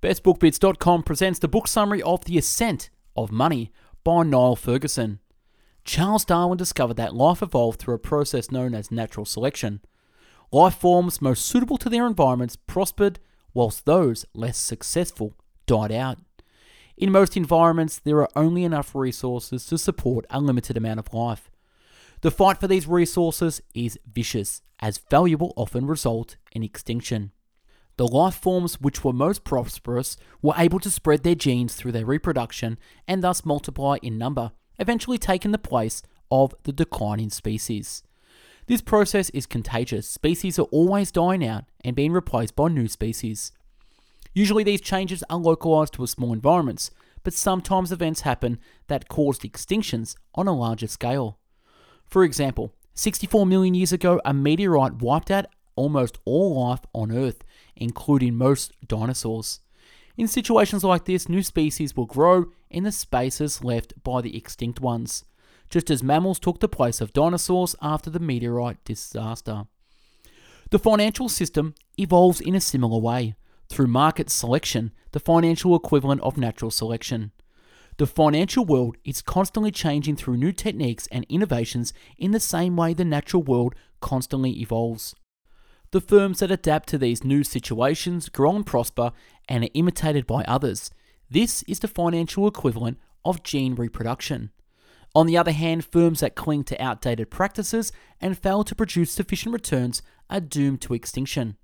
BestBookBits.com presents the book summary of The Ascent of Money by Niall Ferguson. Charles Darwin discovered that life evolved through a process known as natural selection. Life forms most suitable to their environments prospered, whilst those less successful died out. In most environments, there are only enough resources to support a limited amount of life. The fight for these resources is vicious, as valuable often result in extinction. The life forms which were most prosperous were able to spread their genes through their reproduction and thus multiply in number, eventually taking the place of the declining species. This process is contagious. Species are always dying out and being replaced by new species. Usually, these changes are localized to small environments, but sometimes events happen that caused extinctions on a larger scale. For example, 64 million years ago, a meteorite wiped out almost all life on Earth, including most dinosaurs. In situations like this, new species will grow in the spaces left by the extinct ones, just as mammals took the place of dinosaurs after the meteorite disaster. The financial system evolves in a similar way, through market selection, the financial equivalent of natural selection. The financial world is constantly changing through new techniques and innovations in the same way the natural world constantly evolves. The firms that adapt to these new situations grow and prosper and are imitated by others. This is the financial equivalent of gene reproduction. On the other hand, firms that cling to outdated practices and fail to produce sufficient returns are doomed to extinction.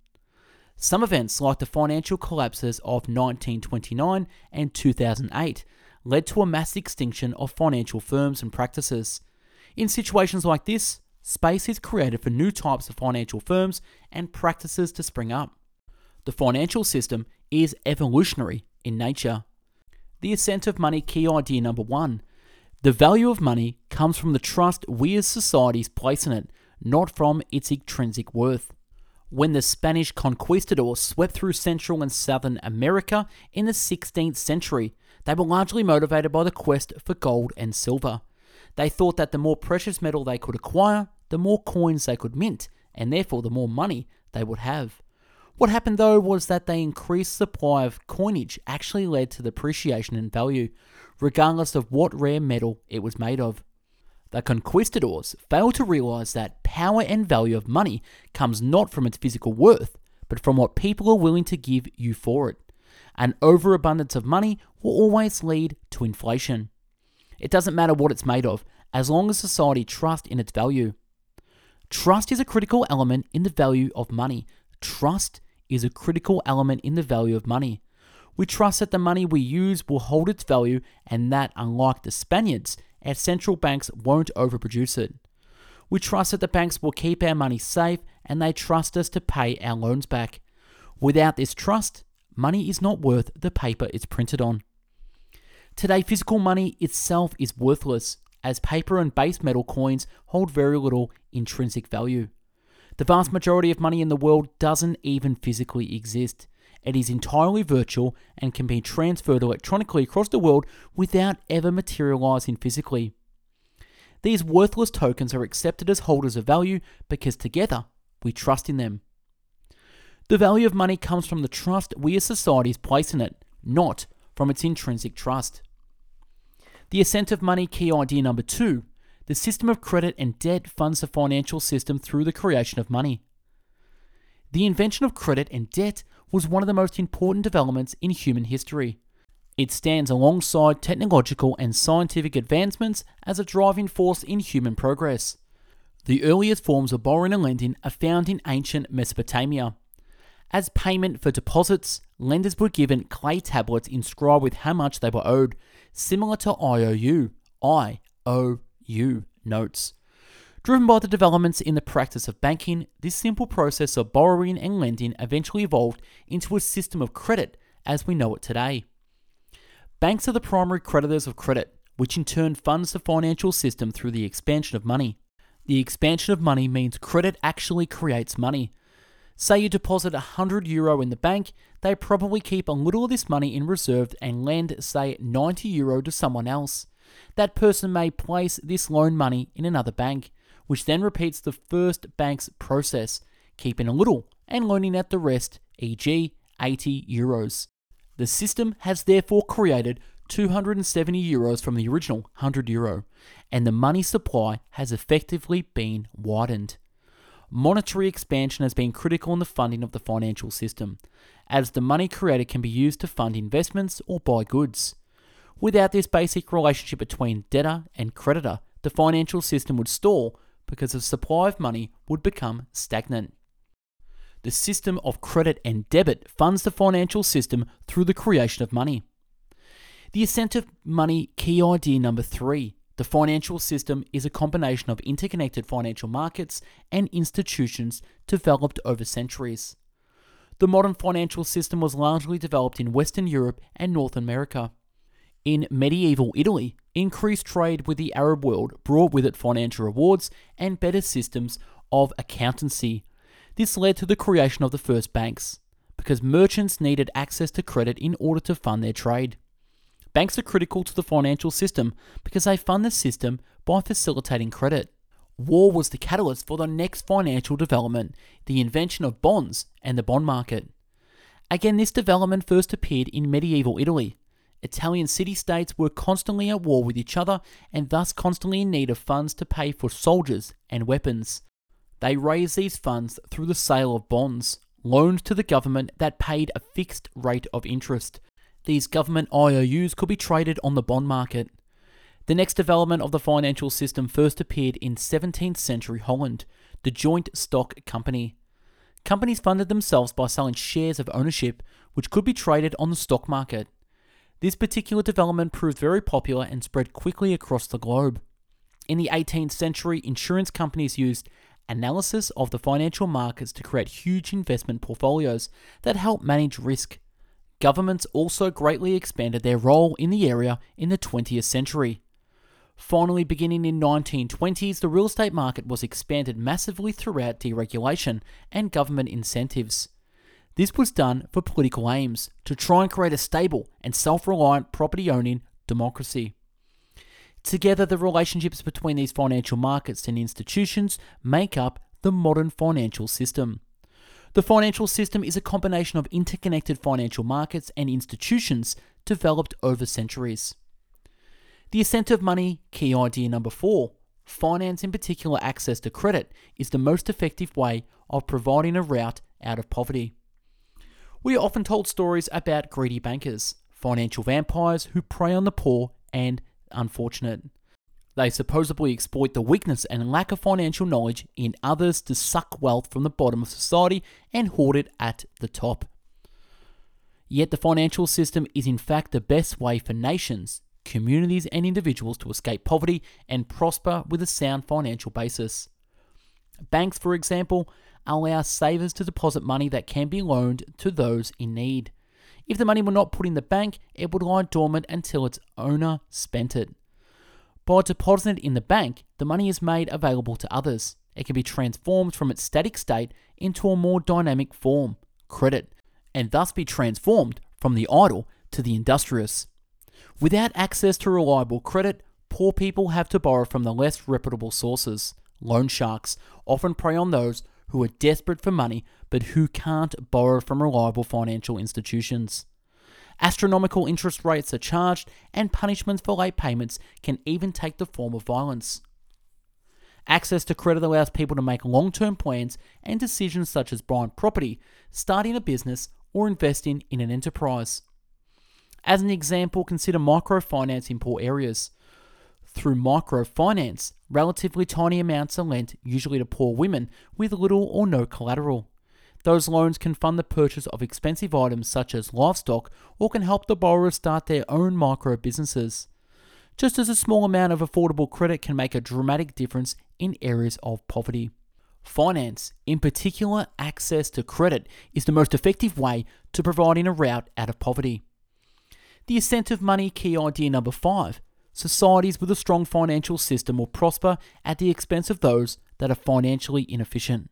Some events, like the financial collapses of 1929 and 2008, led to a mass extinction of financial firms and practices. In situations like this, space is created for new types of financial firms and practices to spring up. The financial system is evolutionary in nature. The ascent of money key idea number one. The value of money comes from the trust we as societies place in it, not from its intrinsic worth. When the Spanish conquistadors swept through Central and Southern America in the 16th century, they were largely motivated by the quest for gold and silver. They thought that the more precious metal they could acquire, the more coins they could mint, and therefore the more money they would have. What happened though was that the increased supply of coinage actually led to depreciation in value, regardless of what rare metal it was made of. The conquistadors failed to realize that power and value of money comes not from its physical worth, but from what people are willing to give you for it. An overabundance of money will always lead to inflation. It doesn't matter what it's made of, as long as society trusts in its value. Trust is a critical element in the value of money. Trust is a critical element in the value of money. We trust that the money we use will hold its value and that, unlike the Spaniards, our central banks won't overproduce it. We trust that the banks will keep our money safe and they trust us to pay our loans back. Without this trust, money is not worth the paper it's printed on. Today, physical money itself is worthless, as paper and base metal coins hold very little intrinsic value. The vast majority of money in the world doesn't even physically exist. It is entirely virtual and can be transferred electronically across the world without ever materializing physically. These worthless tokens are accepted as holders of value because together we trust in them. The value of money comes from the trust we as societies place in it, not from its intrinsic trust. The ascent of money key idea number two the system of credit and debt funds the financial system through the creation of money. The invention of credit and debt was one of the most important developments in human history. It stands alongside technological and scientific advancements as a driving force in human progress. The earliest forms of borrowing and lending are found in ancient Mesopotamia. As payment for deposits, lenders were given clay tablets inscribed with how much they were owed, similar to IOU, IOU notes. Driven by the developments in the practice of banking, this simple process of borrowing and lending eventually evolved into a system of credit as we know it today. Banks are the primary creditors of credit, which in turn funds the financial system through the expansion of money. The expansion of money means credit actually creates money. Say you deposit 100 euro in the bank, they probably keep a little of this money in reserve and lend, say, 90 euro to someone else. That person may place this loan money in another bank, which then repeats the first bank's process, keeping a little and loaning out the rest, e.g., 80 euros. The system has therefore created 270 euros from the original 100 euro, and the money supply has effectively been widened. Monetary expansion has been critical in the funding of the financial system, as the money created can be used to fund investments or buy goods. Without this basic relationship between debtor and creditor, the financial system would stall because the supply of money would become stagnant. The system of credit and debit funds the financial system through the creation of money. The ascent of money key idea number three. The financial system is a combination of interconnected financial markets and institutions developed over centuries. The modern financial system was largely developed in Western Europe and North America. In medieval Italy, increased trade with the Arab world brought with it financial rewards and better systems of accountancy. This led to the creation of the first banks, because merchants needed access to credit in order to fund their trade. Banks are critical to the financial system because they fund the system by facilitating credit. War was the catalyst for the next financial development, the invention of bonds and the bond market. Again, this development first appeared in medieval Italy, Italian city states were constantly at war with each other and thus constantly in need of funds to pay for soldiers and weapons. They raised these funds through the sale of bonds, loaned to the government that paid a fixed rate of interest. These government IOUs could be traded on the bond market. The next development of the financial system first appeared in 17th century Holland, the joint stock company. Companies funded themselves by selling shares of ownership, which could be traded on the stock market. This particular development proved very popular and spread quickly across the globe. In the 18th century, insurance companies used analysis of the financial markets to create huge investment portfolios that help manage risk. Governments also greatly expanded their role in the area in the 20th century. Finally, beginning in 1920s, the real estate market was expanded massively throughout deregulation and government incentives. This was done for political aims, to try and create a stable and self reliant property owning democracy. Together, the relationships between these financial markets and institutions make up the modern financial system. The financial system is a combination of interconnected financial markets and institutions developed over centuries. The ascent of money, key idea number four. Finance, in particular access to credit, is the most effective way of providing a route out of poverty. We are often told stories about greedy bankers, financial vampires who prey on the poor and unfortunate. They supposedly exploit the weakness and lack of financial knowledge in others to suck wealth from the bottom of society and hoard it at the top. Yet the financial system is in fact the best way for nations, communities, and individuals to escape poverty and prosper with a sound financial basis. Banks, for example, allow savers to deposit money that can be loaned to those in need. If the money were not put in the bank, it would lie dormant until its owner spent it. By depositing it in the bank, the money is made available to others. It can be transformed from its static state into a more dynamic form, credit, and thus be transformed from the idle to the industrious. Without access to reliable credit, poor people have to borrow from the less reputable sources. Loan sharks often prey on those who are desperate for money but who can't borrow from reliable financial institutions. Astronomical interest rates are charged, and punishments for late payments can even take the form of violence. Access to credit allows people to make long term plans and decisions such as buying property, starting a business, or investing in an enterprise. As an example, consider microfinance in poor areas. Through microfinance, relatively tiny amounts are lent, usually to poor women, with little or no collateral. Those loans can fund the purchase of expensive items such as livestock or can help the borrower start their own micro businesses. Just as a small amount of affordable credit can make a dramatic difference in areas of poverty. Finance, in particular access to credit, is the most effective way to providing a route out of poverty. The ascent of money key idea number five societies with a strong financial system will prosper at the expense of those that are financially inefficient.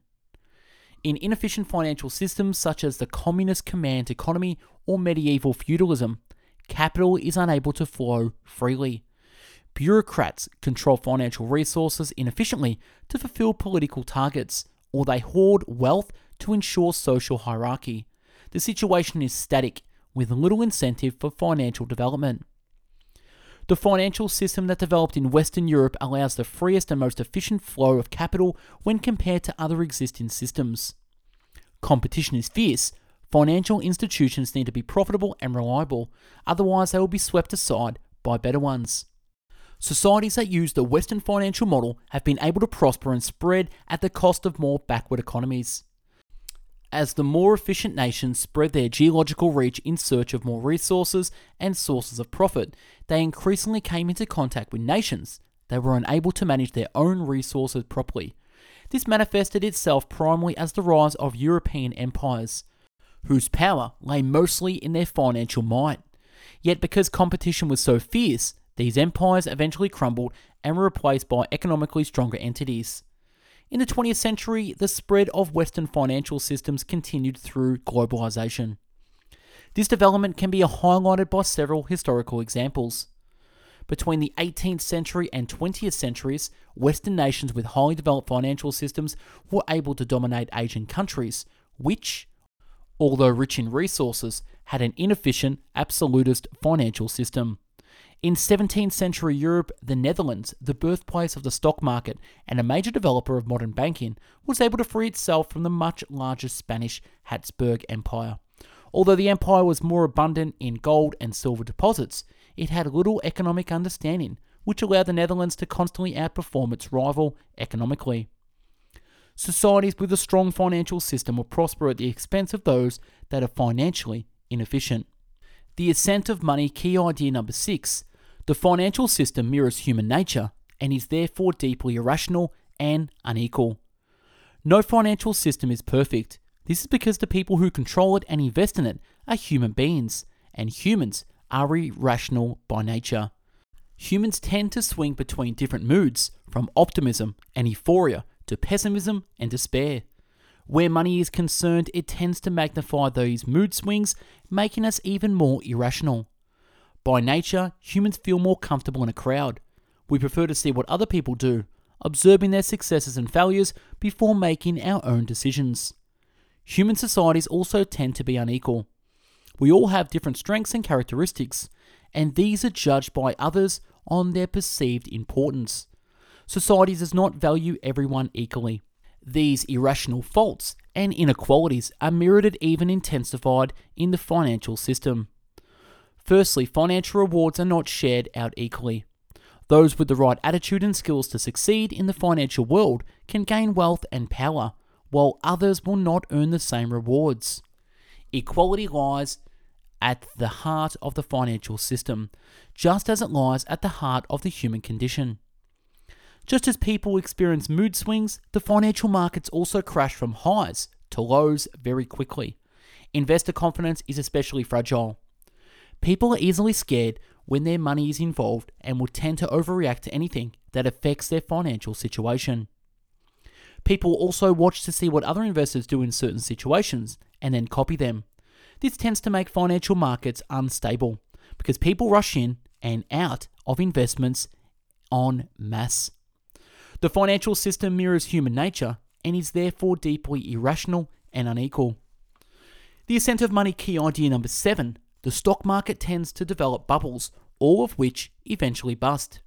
In inefficient financial systems such as the communist command economy or medieval feudalism, capital is unable to flow freely. Bureaucrats control financial resources inefficiently to fulfill political targets, or they hoard wealth to ensure social hierarchy. The situation is static, with little incentive for financial development. The financial system that developed in Western Europe allows the freest and most efficient flow of capital when compared to other existing systems. Competition is fierce. Financial institutions need to be profitable and reliable, otherwise, they will be swept aside by better ones. Societies that use the Western financial model have been able to prosper and spread at the cost of more backward economies. As the more efficient nations spread their geological reach in search of more resources and sources of profit, they increasingly came into contact with nations that were unable to manage their own resources properly. This manifested itself primarily as the rise of European empires, whose power lay mostly in their financial might. Yet, because competition was so fierce, these empires eventually crumbled and were replaced by economically stronger entities. In the 20th century, the spread of Western financial systems continued through globalization. This development can be highlighted by several historical examples. Between the 18th century and 20th centuries, Western nations with highly developed financial systems were able to dominate Asian countries, which, although rich in resources, had an inefficient, absolutist financial system. In 17th century Europe, the Netherlands, the birthplace of the stock market and a major developer of modern banking, was able to free itself from the much larger Spanish Habsburg Empire. Although the empire was more abundant in gold and silver deposits, it had little economic understanding, which allowed the Netherlands to constantly outperform its rival economically. Societies with a strong financial system will prosper at the expense of those that are financially inefficient. The ascent of money, key idea number six, the financial system mirrors human nature and is therefore deeply irrational and unequal. No financial system is perfect. This is because the people who control it and invest in it are human beings, and humans are irrational by nature. Humans tend to swing between different moods, from optimism and euphoria to pessimism and despair. Where money is concerned, it tends to magnify those mood swings, making us even more irrational. By nature, humans feel more comfortable in a crowd. We prefer to see what other people do, observing their successes and failures before making our own decisions. Human societies also tend to be unequal. We all have different strengths and characteristics, and these are judged by others on their perceived importance. Society does not value everyone equally. These irrational faults and inequalities are mirrored even intensified in the financial system. Firstly, financial rewards are not shared out equally. Those with the right attitude and skills to succeed in the financial world can gain wealth and power, while others will not earn the same rewards. Equality lies at the heart of the financial system, just as it lies at the heart of the human condition. Just as people experience mood swings, the financial markets also crash from highs to lows very quickly. Investor confidence is especially fragile. People are easily scared when their money is involved and will tend to overreact to anything that affects their financial situation. People also watch to see what other investors do in certain situations and then copy them. This tends to make financial markets unstable because people rush in and out of investments en masse. The financial system mirrors human nature and is therefore deeply irrational and unequal. The ascent of money key idea number seven the stock market tends to develop bubbles, all of which eventually bust.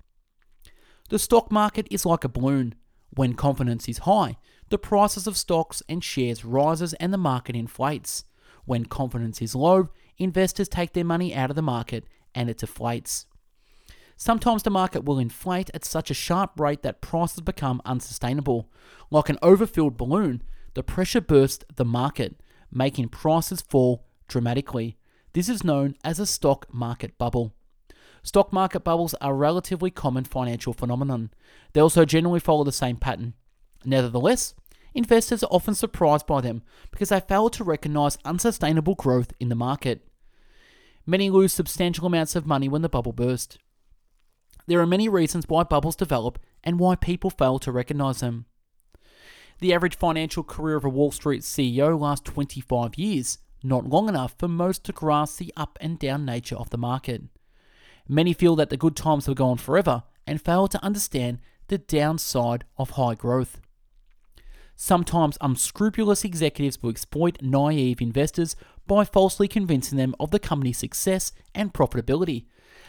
The stock market is like a balloon. When confidence is high, the prices of stocks and shares rises and the market inflates. When confidence is low, investors take their money out of the market and it deflates. Sometimes the market will inflate at such a sharp rate that prices become unsustainable. Like an overfilled balloon, the pressure bursts the market, making prices fall dramatically. This is known as a stock market bubble. Stock market bubbles are a relatively common financial phenomenon. They also generally follow the same pattern. Nevertheless, investors are often surprised by them because they fail to recognize unsustainable growth in the market. Many lose substantial amounts of money when the bubble bursts. There are many reasons why bubbles develop and why people fail to recognize them. The average financial career of a Wall Street CEO lasts 25 years, not long enough for most to grasp the up and down nature of the market. Many feel that the good times will go on forever and fail to understand the downside of high growth. Sometimes unscrupulous executives will exploit naive investors by falsely convincing them of the company's success and profitability,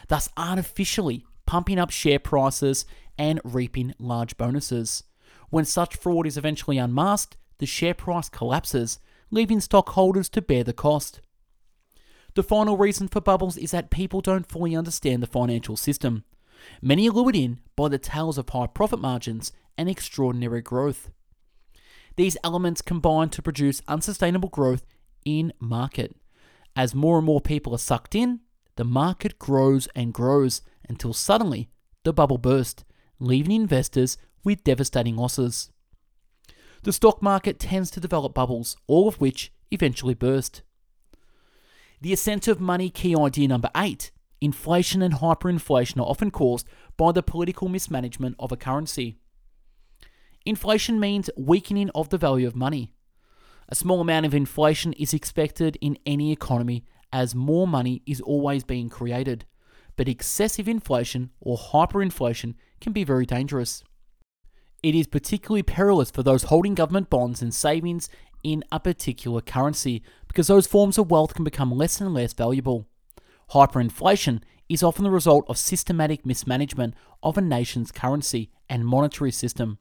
thus artificially pumping up share prices and reaping large bonuses. When such fraud is eventually unmasked, the share price collapses, leaving stockholders to bear the cost. The final reason for bubbles is that people don't fully understand the financial system. Many are lured in by the tales of high profit margins and extraordinary growth. These elements combine to produce unsustainable growth in market. As more and more people are sucked in, the market grows and grows until suddenly the bubble bursts, leaving investors with devastating losses. The stock market tends to develop bubbles, all of which eventually burst. The ascent of money key idea number eight inflation and hyperinflation are often caused by the political mismanagement of a currency. Inflation means weakening of the value of money. A small amount of inflation is expected in any economy as more money is always being created, but excessive inflation or hyperinflation can be very dangerous. It is particularly perilous for those holding government bonds and savings in a particular currency because those forms of wealth can become less and less valuable. Hyperinflation is often the result of systematic mismanagement of a nation's currency and monetary system.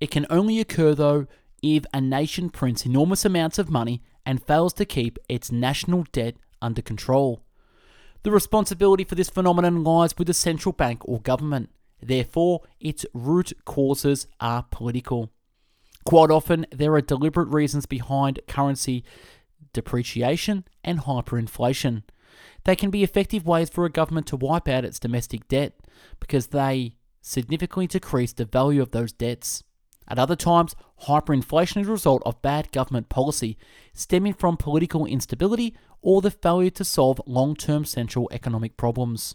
It can only occur, though, if a nation prints enormous amounts of money and fails to keep its national debt under control. The responsibility for this phenomenon lies with the central bank or government. Therefore, its root causes are political. Quite often, there are deliberate reasons behind currency depreciation and hyperinflation. They can be effective ways for a government to wipe out its domestic debt because they significantly decrease the value of those debts. At other times, hyperinflation is a result of bad government policy stemming from political instability or the failure to solve long term central economic problems.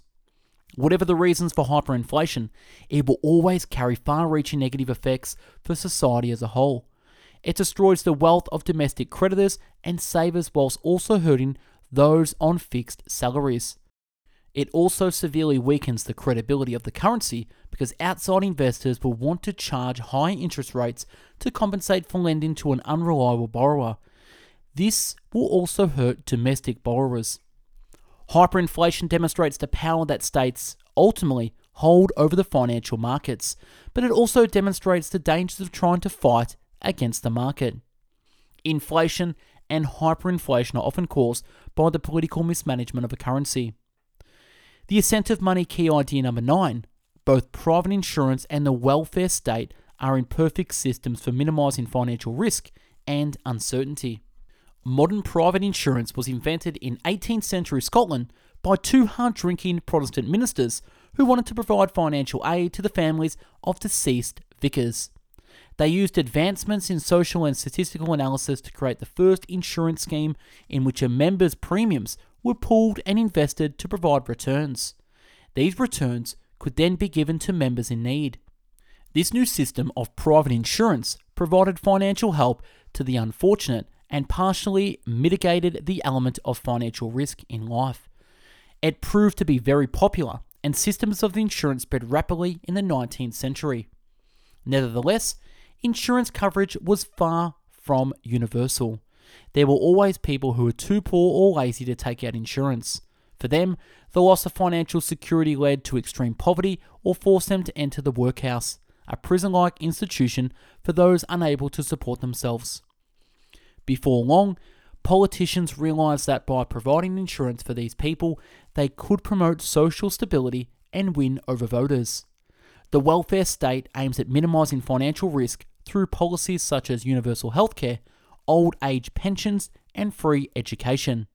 Whatever the reasons for hyperinflation, it will always carry far reaching negative effects for society as a whole. It destroys the wealth of domestic creditors and savers whilst also hurting those on fixed salaries. It also severely weakens the credibility of the currency because outside investors will want to charge high interest rates to compensate for lending to an unreliable borrower. This will also hurt domestic borrowers. Hyperinflation demonstrates the power that states ultimately hold over the financial markets, but it also demonstrates the dangers of trying to fight against the market. Inflation and hyperinflation are often caused by the political mismanagement of a currency. The of money key idea number nine both private insurance and the welfare state are imperfect systems for minimizing financial risk and uncertainty. Modern private insurance was invented in 18th century Scotland by two hard drinking Protestant ministers who wanted to provide financial aid to the families of deceased vicars. They used advancements in social and statistical analysis to create the first insurance scheme in which a member's premiums were pooled and invested to provide returns. These returns could then be given to members in need. This new system of private insurance provided financial help to the unfortunate and partially mitigated the element of financial risk in life. It proved to be very popular, and systems of insurance spread rapidly in the 19th century. Nevertheless, insurance coverage was far from universal. There were always people who were too poor or lazy to take out insurance. For them, the loss of financial security led to extreme poverty or forced them to enter the workhouse, a prison like institution for those unable to support themselves. Before long, politicians realised that by providing insurance for these people, they could promote social stability and win over voters. The welfare state aims at minimising financial risk through policies such as universal healthcare, old age pensions, and free education.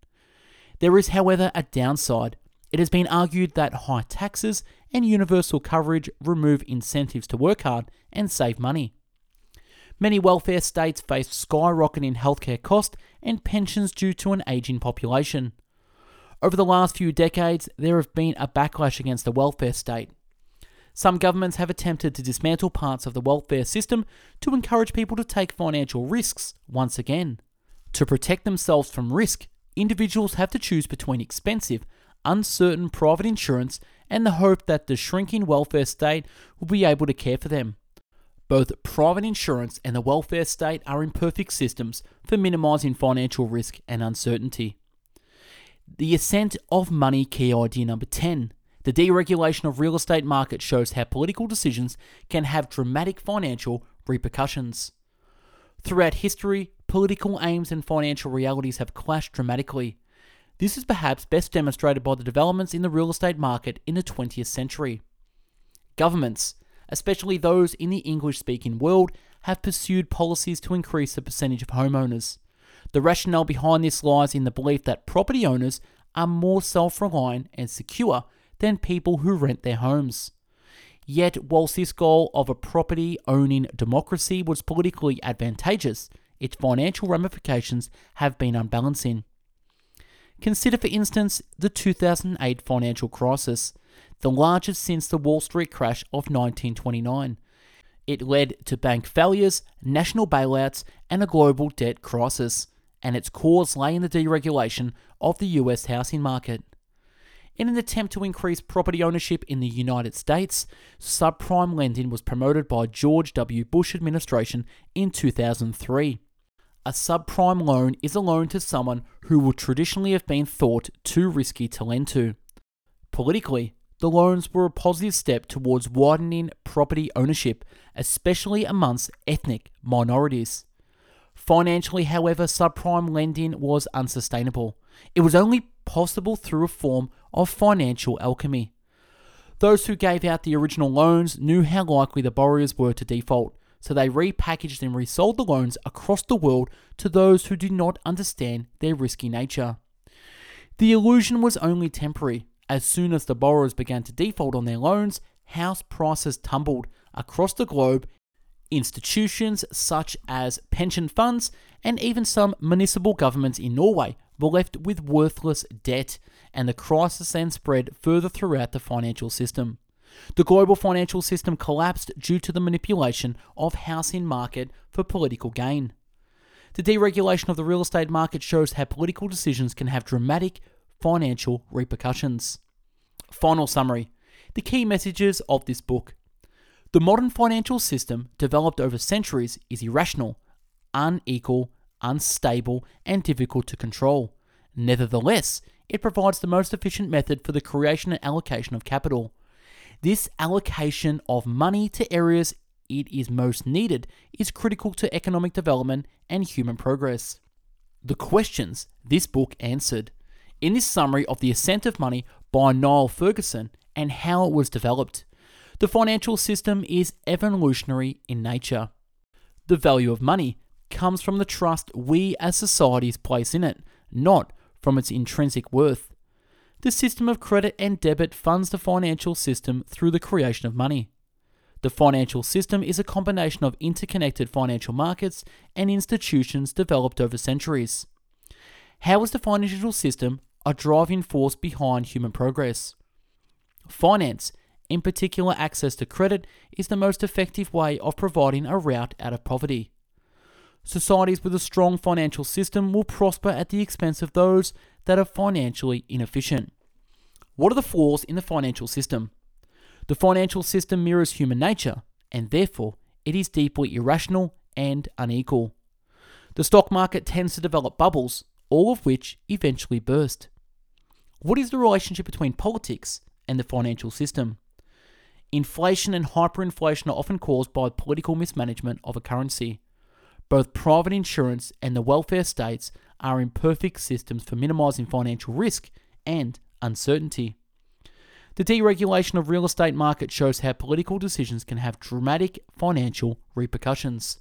There is, however, a downside. It has been argued that high taxes and universal coverage remove incentives to work hard and save money. Many welfare states face skyrocketing healthcare costs and pensions due to an aging population. Over the last few decades, there have been a backlash against the welfare state. Some governments have attempted to dismantle parts of the welfare system to encourage people to take financial risks once again. To protect themselves from risk, individuals have to choose between expensive, uncertain private insurance and the hope that the shrinking welfare state will be able to care for them. Both private insurance and the welfare state are imperfect systems for minimizing financial risk and uncertainty. The ascent of money, key idea number 10. The deregulation of real estate market shows how political decisions can have dramatic financial repercussions. Throughout history, political aims and financial realities have clashed dramatically. This is perhaps best demonstrated by the developments in the real estate market in the 20th century. Governments, especially those in the English speaking world, have pursued policies to increase the percentage of homeowners. The rationale behind this lies in the belief that property owners are more self reliant and secure than people who rent their homes. Yet, whilst this goal of a property owning democracy was politically advantageous, its financial ramifications have been unbalancing. Consider, for instance, the 2008 financial crisis, the largest since the Wall Street crash of 1929. It led to bank failures, national bailouts, and a global debt crisis, and its cause lay in the deregulation of the US housing market. In an attempt to increase property ownership in the United States, subprime lending was promoted by George W. Bush administration in 2003. A subprime loan is a loan to someone who would traditionally have been thought too risky to lend to. Politically, the loans were a positive step towards widening property ownership, especially amongst ethnic minorities. Financially, however, subprime lending was unsustainable. It was only possible through a form of financial alchemy. Those who gave out the original loans knew how likely the borrowers were to default, so they repackaged and resold the loans across the world to those who did not understand their risky nature. The illusion was only temporary. As soon as the borrowers began to default on their loans, house prices tumbled across the globe. Institutions such as pension funds and even some municipal governments in Norway were left with worthless debt, and the crisis then spread further throughout the financial system. The global financial system collapsed due to the manipulation of housing market for political gain. The deregulation of the real estate market shows how political decisions can have dramatic financial repercussions. Final summary The key messages of this book. The modern financial system, developed over centuries, is irrational, unequal, unstable, and difficult to control. Nevertheless, it provides the most efficient method for the creation and allocation of capital. This allocation of money to areas it is most needed is critical to economic development and human progress. The questions this book answered. In this summary of The Ascent of Money by Niall Ferguson and how it was developed, the financial system is evolutionary in nature. The value of money comes from the trust we as societies place in it, not from its intrinsic worth. The system of credit and debit funds the financial system through the creation of money. The financial system is a combination of interconnected financial markets and institutions developed over centuries. How is the financial system a driving force behind human progress? Finance, in particular access to credit, is the most effective way of providing a route out of poverty. Societies with a strong financial system will prosper at the expense of those that are financially inefficient. What are the flaws in the financial system? The financial system mirrors human nature, and therefore it is deeply irrational and unequal. The stock market tends to develop bubbles, all of which eventually burst. What is the relationship between politics and the financial system? Inflation and hyperinflation are often caused by political mismanagement of a currency. Both private insurance and the welfare states are imperfect systems for minimizing financial risk and uncertainty. The deregulation of real estate market shows how political decisions can have dramatic financial repercussions.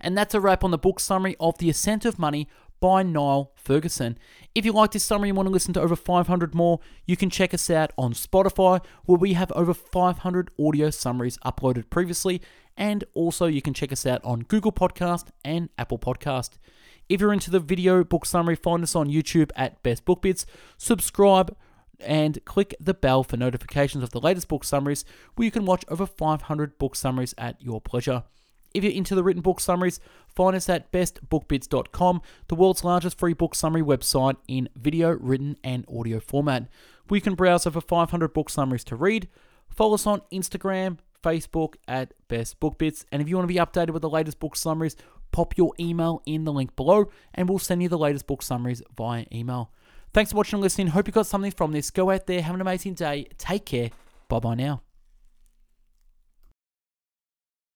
And that's a wrap on the book summary of The Ascent of Money by Niall Ferguson. If you like this summary and want to listen to over 500 more, you can check us out on Spotify, where we have over 500 audio summaries uploaded previously, and also you can check us out on Google Podcast and Apple Podcast. If you're into the video book summary, find us on YouTube at Best Book Bits. Subscribe and click the bell for notifications of the latest book summaries, where you can watch over 500 book summaries at your pleasure. If you're into the written book summaries, find us at bestbookbits.com, the world's largest free book summary website in video, written, and audio format, you can browse over 500 book summaries to read. Follow us on Instagram, Facebook at Best Book Bits. And if you want to be updated with the latest book summaries, pop your email in the link below and we'll send you the latest book summaries via email. Thanks for watching and listening. Hope you got something from this. Go out there, have an amazing day. Take care. Bye bye now.